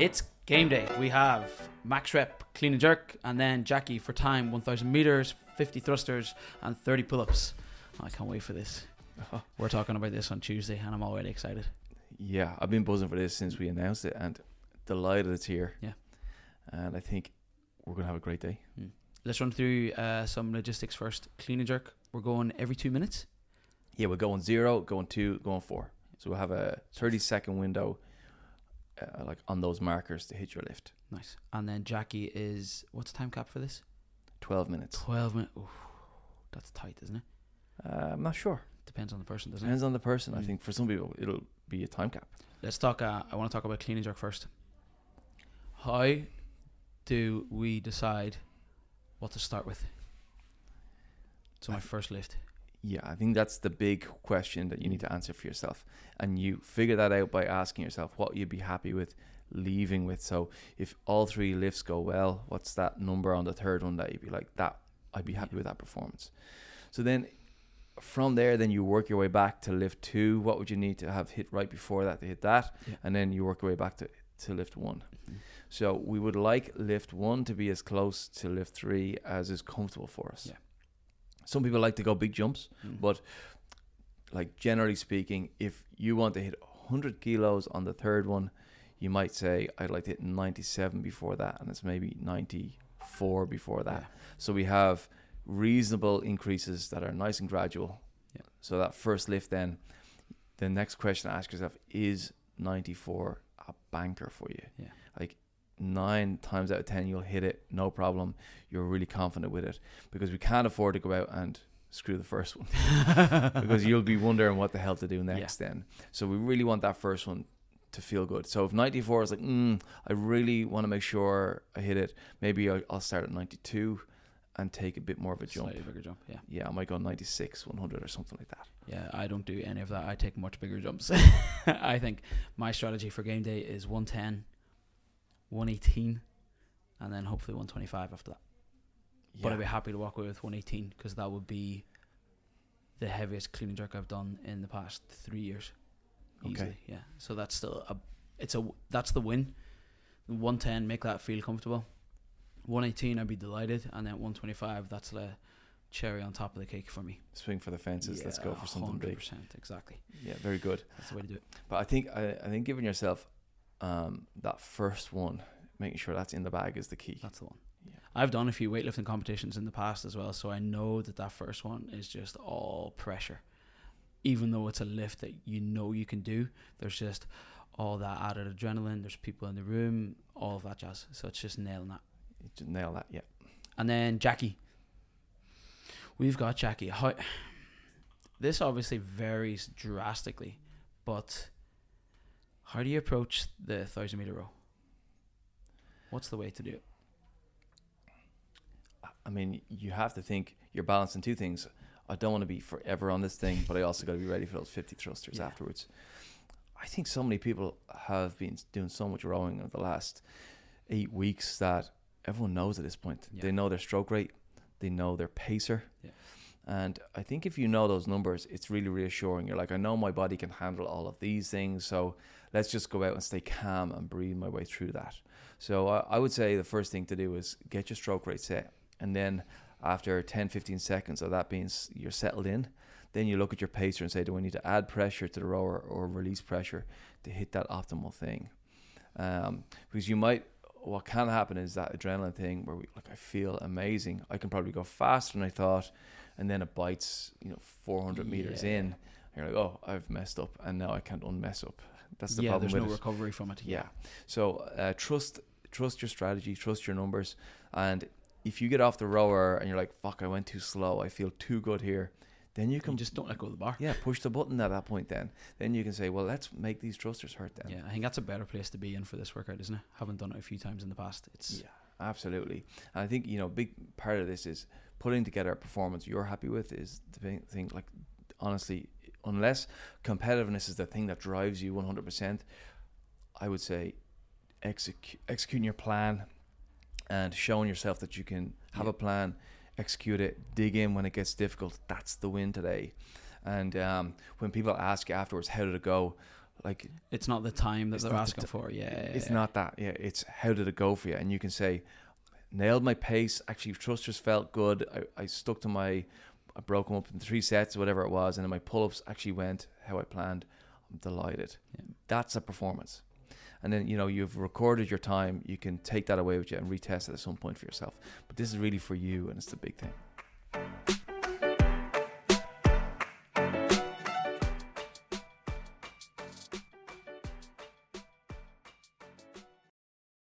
It's game day. We have max rep, clean and jerk, and then Jackie for time 1000 meters, 50 thrusters, and 30 pull ups. I can't wait for this. We're talking about this on Tuesday, and I'm already excited. Yeah, I've been buzzing for this since we announced it, and delighted it's here. Yeah. and I think we're gonna have a great day. Let's run through uh, some logistics first. Clean and jerk. We're going every two minutes. Yeah, we're going zero, going two, going four. So we'll have a thirty second window, uh, like on those markers to hit your lift. Nice. And then Jackie is what's the time cap for this? Twelve minutes. 12 minutes. That's tight, isn't it? Uh, I'm not sure. Depends on the person, doesn't it? Depends on the person. I Mm. think for some people it'll be a time cap. Let's talk. Uh, I want to talk about clean and jerk first. How do we decide what to start with? So my I- first lift. Yeah, I think that's the big question that you need to answer for yourself. And you figure that out by asking yourself what you'd be happy with leaving with. So if all three lifts go well, what's that number on the third one that you'd be like, that I'd be happy with that performance. So then from there, then you work your way back to lift two. What would you need to have hit right before that to hit that? Yeah. And then you work your way back to, to lift one. Mhm. So we would like lift one to be as close to lift three as is comfortable for us. Yeah. Some people like to go big jumps Mm. but like generally speaking, if you want to hit 100 kilos on the third one, you might say I'd like to hit 97 before that, and it's maybe 94 before that. Yeah. So we have reasonable increases that are nice and gradual. Yeah. So that first lift, then the next question to ask yourself is 94 a banker for you? Yeah. Nine times out of ten, you'll hit it, no problem. You're really confident with it because we can't afford to go out and screw the first one because you'll be wondering what the hell to do next then. So we really want that first one to feel good. So if 94 is like, mm, I really want to make sure I hit it, maybe I'll start at 92 and take a bit more of a jump. Slightly bigger jump. Yeah. Yeah, I might go 96, 100 or something like that. Yeah, I don't do any of that. I take much bigger jumps. I think my strategy for game day is 110, 118, and then hopefully 125 after that. But I'd be happy to walk away with 118 because that would be the heaviest clean and jerk I've done in the past three years. Okay. Easily, yeah. So that's still a, it's a that's the win. 110 make that feel comfortable. 118 I'd be delighted, and then 125 that's the cherry on top of the cake for me. Swing for the fences. Let's go for something big. 100%, exactly. Yeah, very good. That's the way to do it. But I think I, I think giving yourself um, that first one, making sure that's in the bag is the key. That's the one. Yeah. I've done a few weightlifting competitions in the past as well, so I know that that first one is just all pressure. Even though it's a lift that you know you can do, there's just all that added adrenaline. There's people in the room, all of that jazz. So it's just nailing that. You just nail that. Yeah. And then Jackie. We've got Jackie. How, this obviously varies drastically, but how do you approach the thousand meter row? What's the way to do it? I mean, you have to think you're balancing two things. I don't want to be forever on this thing, but I also got to be ready for those 50 thrusters Yeah. afterwards. I think so many people have been doing so much rowing over the last eight weeks that everyone knows at this point. Yeah. They know their stroke rate, they know their pacer. Yeah. And I think if you know those numbers, it's really reassuring. You're like, I know my body can handle all of these things. So let's just go out and stay calm and breathe my way through that. So I, I would say the first thing to do is get your stroke rate set. And then after 10, 15 seconds of that being you're settled in, then you look at your pacer and say, do I need to add pressure to the rower or release pressure to hit that optimal thing? Um, because you might, what can happen is that adrenaline thing where we, like, I feel amazing. I can probably go faster than I thought. And then it bites, you know, 400 meters Yeah. in. And you're like, oh, I've messed up. And now I can't unmess up. That's the yeah, problem there's with no it. recovery from it. Yeah. So uh, trust trust your strategy, trust your numbers, and if you get off the rower and you're like, "Fuck, I went too slow. I feel too good here," then you You can just don't let go of the bar. yeah push the button at that point. Then then you can say, "Well, let's make these thrusters hurt." Then Yeah, I think that's a better place to be in for this workout, isn't it? Haven't done it a few times in the past. It's Yeah, absolutely. And I think you know, a big part of this is putting together a performance you're happy with. Is the thing, like honestly, unless competitiveness is the thing that drives you 100, percent I would say execute executing your plan and showing yourself that you can have Yeah. a plan, execute it, dig in when it gets difficult. That's the win today. And um, when people ask you afterwards, how did it go? Like It's not the time that they're not the asking for. Yeah, it's yeah. not that. Yeah, it's how did it go for you? And you can say, nailed my pace. Actually, thrusters felt good. I, I stuck to my, I broke them up in three sets, whatever it was, and then my pull ups actually went how I planned. I'm delighted. Yeah. That's a performance. And then you know you've recorded your time. You can take that away with you and retest it at some point for yourself. But this is really for you, and it's the big thing.